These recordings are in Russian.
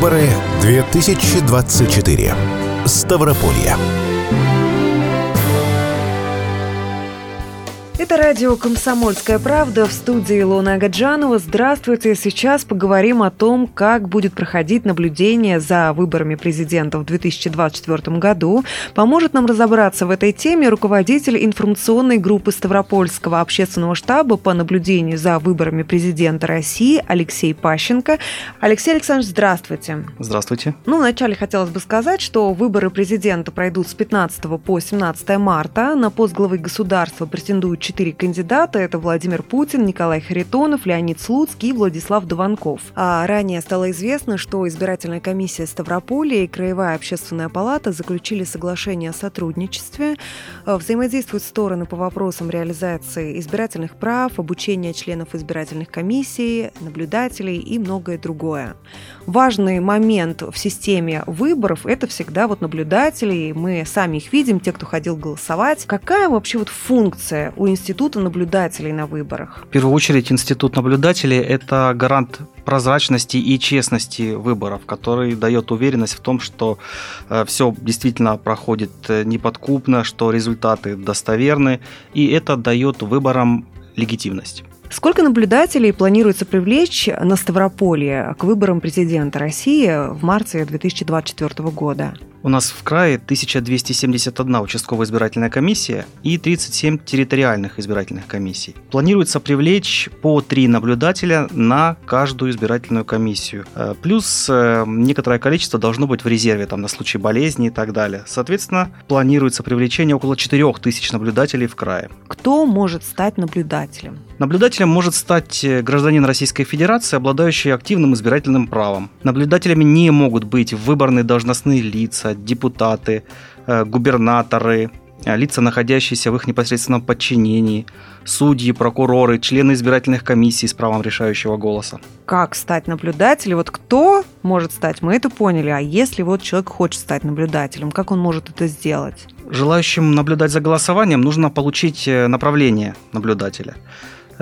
Выборы 2024. Ставрополье. Это радио «Комсомольская правда» в студии Илона Агаджанова. Здравствуйте. Сейчас поговорим о том, как будет проходить наблюдение за выборами президента в 2024 году. Поможет нам разобраться в этой теме руководитель информационной группы Ставропольского общественного штаба по наблюдению за выборами президента России Алексей Пащенко. Алексей Александрович, здравствуйте. Здравствуйте. Ну, вначале хотелось бы сказать, что выборы президента пройдут с 15 по 17 марта. На пост главы государства претендуют четыре кандидата. Это Владимир Путин, Николай Харитонов, Леонид Слуцкий и Владислав Дованков. А ранее стало известно, что избирательная комиссия Ставрополя и Краевая общественная палата заключили соглашение о сотрудничестве. А, взаимодействуют стороны по вопросам реализации избирательных прав, обучения членов избирательных комиссий, наблюдателей и многое другое. Важный момент в системе выборов – это всегда вот наблюдатели. Мы сами их видим, те, кто ходил голосовать. Какая вообще вот функция у наблюдателей на выборах? В первую очередь институт наблюдателей – это гарант прозрачности и честности выборов, который дает уверенность в том, что э, все действительно проходит э, неподкупно, что результаты достоверны, и это дает выборам легитимность. Сколько наблюдателей планируется привлечь на Ставрополье к выборам президента России в марте 2024 года? У нас в крае 1271 участковая избирательная комиссия и 37 территориальных избирательных комиссий. Планируется привлечь по три наблюдателя на каждую избирательную комиссию. Э, плюс э, некоторое количество должно быть в резерве там, на случай болезни и так далее. Соответственно, планируется привлечение около 4000 наблюдателей в крае. Кто может стать наблюдателем? Наблюдателем может стать э, гражданин Российской Федерации, обладающий активным избирательным правом. Наблюдателями не могут быть выборные должностные лица, депутаты, э, губернаторы, э, лица, находящиеся в их непосредственном подчинении, судьи, прокуроры, члены избирательных комиссий с правом решающего голоса. Как стать наблюдателем? Вот кто может стать, мы это поняли. А если вот человек хочет стать наблюдателем, как он может это сделать? Желающим наблюдать за голосованием нужно получить направление наблюдателя.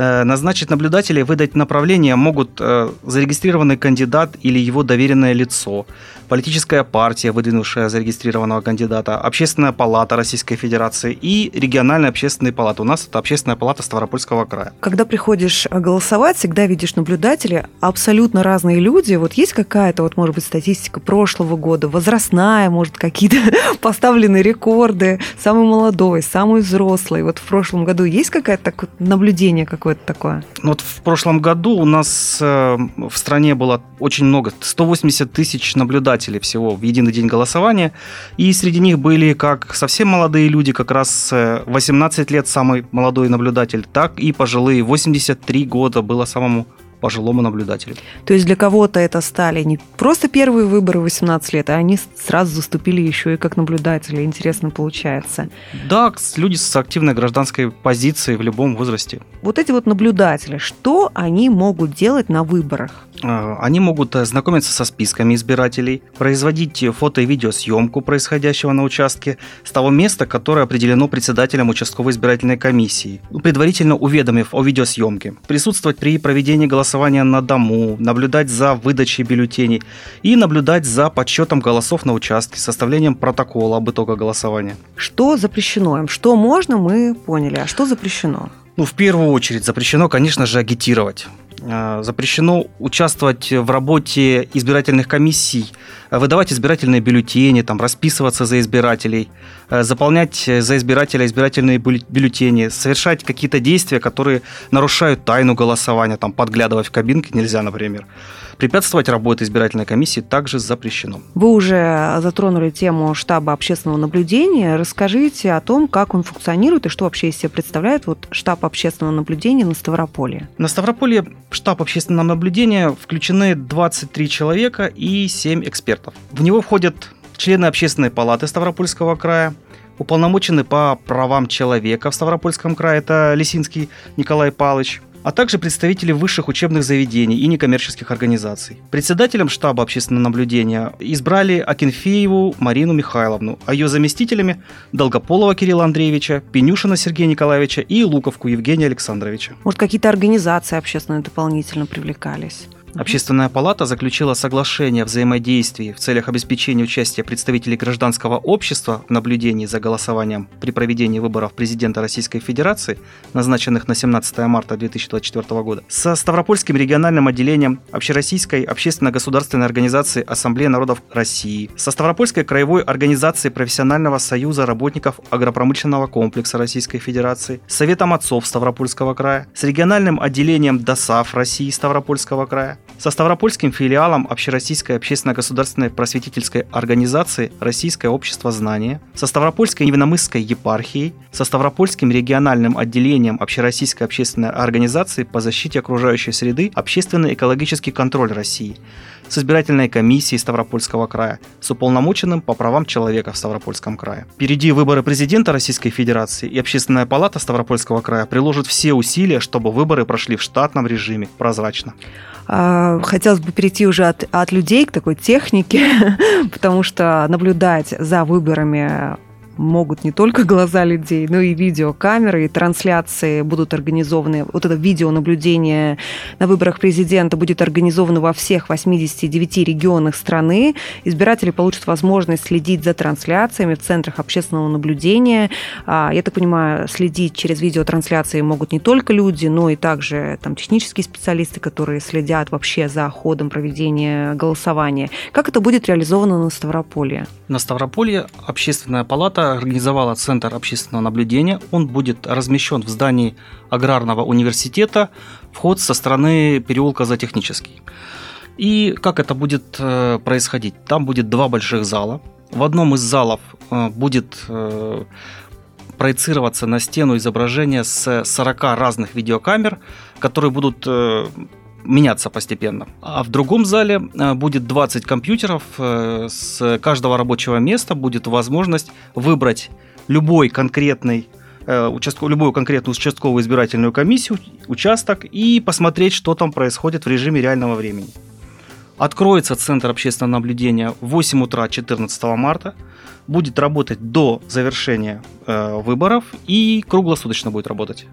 Э, назначить наблюдателей, выдать направление могут э, зарегистрированный кандидат или его доверенное лицо, политическая партия, выдвинувшая зарегистрированного кандидата, общественная палата Российской Федерации и региональная общественная палата. У нас это общественная палата Ставропольского края. Когда приходишь голосовать, всегда видишь наблюдателей, абсолютно разные люди. Вот есть какая-то, вот, может быть, статистика прошлого года, возрастная, может, какие-то поставленные рекорды, самый молодой, самый взрослый. Вот в прошлом году есть какое-то так, наблюдение какое какое-то такое? Ну, вот в прошлом году у нас э, в стране было очень много, 180 тысяч наблюдателей всего в единый день голосования. И среди них были как совсем молодые люди, как раз 18 лет самый молодой наблюдатель, так и пожилые. 83 года было самому пожилому наблюдателю. То есть для кого-то это стали не просто первые выборы 18 лет, а они сразу заступили еще и как наблюдатели. Интересно получается. Да, люди с активной гражданской позицией в любом возрасте. Вот эти вот наблюдатели, что они могут делать на выборах? А, они могут э, знакомиться со списками избирателей, производить фото- и видеосъемку происходящего на участке с того места, которое определено председателем участковой избирательной комиссии, предварительно уведомив о видеосъемке, присутствовать при проведении голосования на дому, наблюдать за выдачей бюллетеней и наблюдать за подсчетом голосов на участке, составлением протокола об итогах голосования. Что запрещено им? Что можно, мы поняли, а что запрещено? Ну, в первую очередь запрещено, конечно же, агитировать. А, запрещено участвовать в работе избирательных комиссий, выдавать избирательные бюллетени, там, расписываться за избирателей, э, заполнять за избирателя избирательные бюллетени, совершать какие-то действия, которые нарушают тайну голосования, там, подглядывать в кабинке нельзя, например. Препятствовать работе избирательной комиссии также запрещено. Вы уже затронули тему штаба общественного наблюдения. Расскажите о том, как он функционирует и что вообще из себя представляет вот штаб общественного наблюдения на Ставрополье. На Ставрополье в штаб общественного наблюдения включены 23 человека и 7 экспертов. В него входят члены общественной палаты Ставропольского края, уполномоченный по правам человека в Ставропольском крае, это Лисинский Николай Павлович, а также представители высших учебных заведений и некоммерческих организаций. Председателем штаба общественного наблюдения избрали Акинфееву Марину Михайловну, а ее заместителями – Долгополова Кирилла Андреевича, Пенюшина Сергея Николаевича и Луковку Евгения Александровича. Может, какие-то организации общественные дополнительно привлекались? Общественная палата заключила соглашение о взаимодействии в целях обеспечения участия представителей гражданского общества в наблюдении за голосованием при проведении выборов президента Российской Федерации, назначенных на 17 марта 2024 года, со Ставропольским региональным отделением Общероссийской общественно-государственной организации Ассамблея народов России, со Ставропольской краевой организацией профессионального союза работников агропромышленного комплекса Российской Федерации, Советом отцов Ставропольского края, с региональным отделением ДОСАФ России Ставропольского края, со Ставропольским филиалом Общероссийской общественно-государственной просветительской организации Российское общество знания, со Ставропольской Невиномысской епархией, со Ставропольским региональным отделением Общероссийской общественной организации по защите окружающей среды Общественно-экологический контроль России, с избирательной комиссией Ставропольского края, с уполномоченным по правам человека в Ставропольском крае. Впереди выборы президента Российской Федерации и Общественная палата Ставропольского края приложит все усилия, чтобы выборы прошли в штатном режиме, прозрачно. А, хотелось бы перейти уже от, от людей к такой технике, потому что наблюдать за выборами могут не только глаза людей, но и видеокамеры, и трансляции будут организованы. Вот это видеонаблюдение на выборах президента будет организовано во всех 89 регионах страны. Избиратели получат возможность следить за трансляциями в центрах общественного наблюдения. А, я так понимаю, следить через видеотрансляции могут не только люди, но и также там, технические специалисты, которые следят вообще за ходом проведения голосования. Как это будет реализовано на Ставрополье? На Ставрополье общественная палата организовала Центр общественного наблюдения. Он будет размещен в здании Аграрного университета, вход со стороны переулка Затехнический. И как это будет э, происходить? Там будет два больших зала. В одном из залов э, будет э, проецироваться на стену изображение с 40 разных видеокамер, которые будут меняться постепенно. А в другом зале э, будет 20 компьютеров. Э, с каждого рабочего места будет возможность выбрать любой конкретный э, участков, любую конкретную участковую избирательную комиссию, участок и посмотреть, что там происходит в режиме реального времени. Откроется Центр общественного наблюдения в 8 утра 14 марта будет работать до завершения э, выборов и круглосуточно будет работать.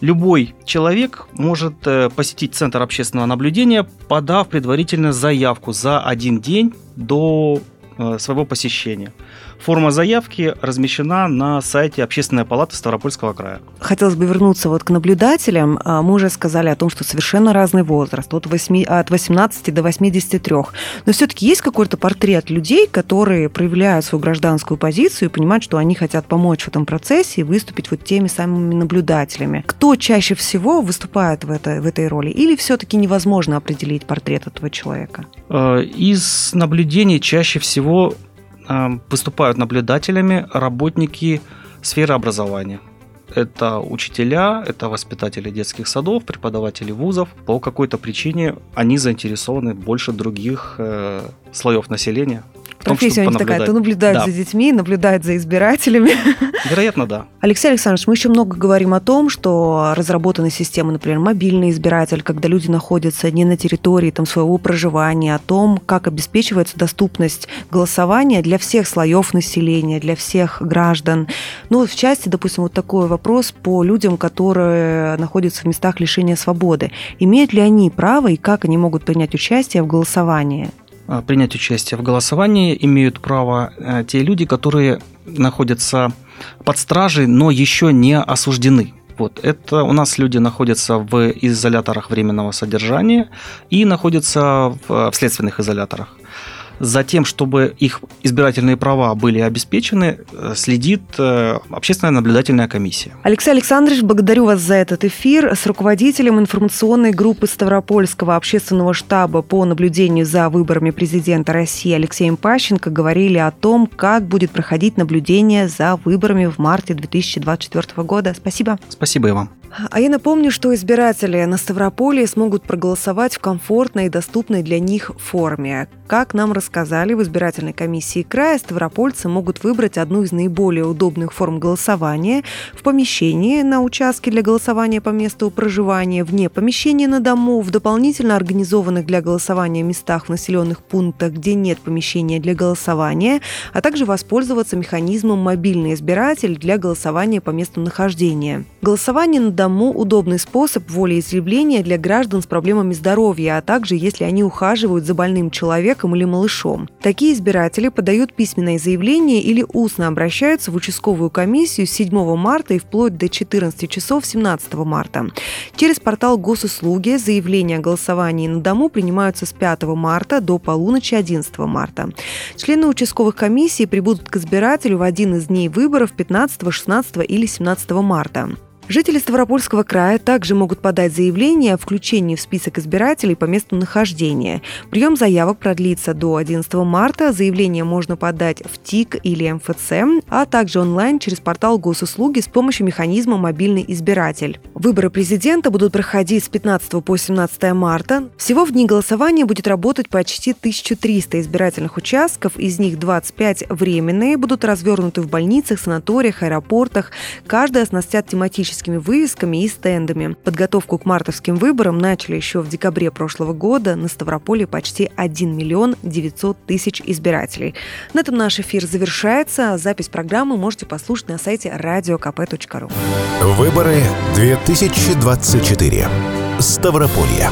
Любой человек может э, посетить Центр общественного наблюдения, подав предварительно заявку за один день до э, своего посещения. Форма заявки размещена на сайте Общественной палаты Ставропольского края. Хотелось бы вернуться вот к наблюдателям. А, мы уже сказали о том, что совершенно разный возраст, от, 8, от 18 до 83. Но все-таки есть какой-то портрет людей, которые проявляют свою гражданскую позицию и понимают, что они хотят помочь в этом процессе и выступить вот теми самыми наблюдателями. Кто чаще всего выступает в, это, в этой роли? Или все-таки невозможно определить портрет этого человека? Э, из наблюдений чаще всего выступают наблюдателями работники сферы образования. Это учителя, это воспитатели детских садов, преподаватели вузов. По какой-то причине они заинтересованы больше других э, слоев населения Профессия у них такая, то наблюдает да. за детьми, наблюдает за избирателями. Вероятно, да. Алексей Александрович, мы еще много говорим о том, что разработаны системы, например, мобильный избиратель, когда люди находятся не на территории там, своего проживания, о том, как обеспечивается доступность голосования для всех слоев населения, для всех граждан. Ну, в части, допустим, вот такой вопрос по людям, которые находятся в местах лишения свободы. Имеют ли они право и как они могут принять участие в голосовании? А, принять участие в голосовании имеют право э, те люди, которые находятся под стражей, но еще не осуждены. Вот. Это у нас люди находятся в изоляторах временного содержания и находятся в, в следственных изоляторах за тем, чтобы их избирательные права были обеспечены, э, следит э, общественная наблюдательная комиссия. Алексей Александрович, благодарю вас за этот эфир. С руководителем информационной группы Ставропольского общественного штаба по наблюдению за выборами президента России Алексеем Пащенко говорили о том, как будет проходить наблюдение за выборами в марте 2024 года. Спасибо. Спасибо и вам. А я напомню, что избиратели на Ставрополе смогут проголосовать в комфортной и доступной для них форме. Как нам рассказали в избирательной комиссии края, ставропольцы могут выбрать одну из наиболее удобных форм голосования в помещении на участке для голосования по месту проживания, вне помещения на дому, в дополнительно организованных для голосования местах в населенных пунктах, где нет помещения для голосования, а также воспользоваться механизмом «Мобильный избиратель» для голосования по месту нахождения. Голосование на дому удобный способ волеизъявления для граждан с проблемами здоровья, а также если они ухаживают за больным человеком или малышом. Такие избиратели подают письменное заявление или устно обращаются в участковую комиссию с 7 марта и вплоть до 14 часов 17 марта. Через портал госуслуги заявления о голосовании на дому принимаются с 5 марта до полуночи 11 марта. Члены участковых комиссий прибудут к избирателю в один из дней выборов 15, 16 или 17 марта. Жители Ставропольского края также могут подать заявление о включении в список избирателей по месту нахождения. Прием заявок продлится до 11 марта. Заявление можно подать в ТИК или МФЦ, а также онлайн через портал госуслуги с помощью механизма «Мобильный избиратель». Выборы президента будут проходить с 15 по 17 марта. Всего в дни голосования будет работать почти 1300 избирательных участков, из них 25 временные, будут развернуты в больницах, санаториях, аэропортах. Каждый оснастят тематически тематическими вывесками и стендами. Подготовку к мартовским выборам начали еще в декабре прошлого года. На Ставрополе почти 1 миллион 900 тысяч избирателей. На этом наш эфир завершается. Запись программы можете послушать на сайте radiokp.ru. Выборы 2024. Ставрополье.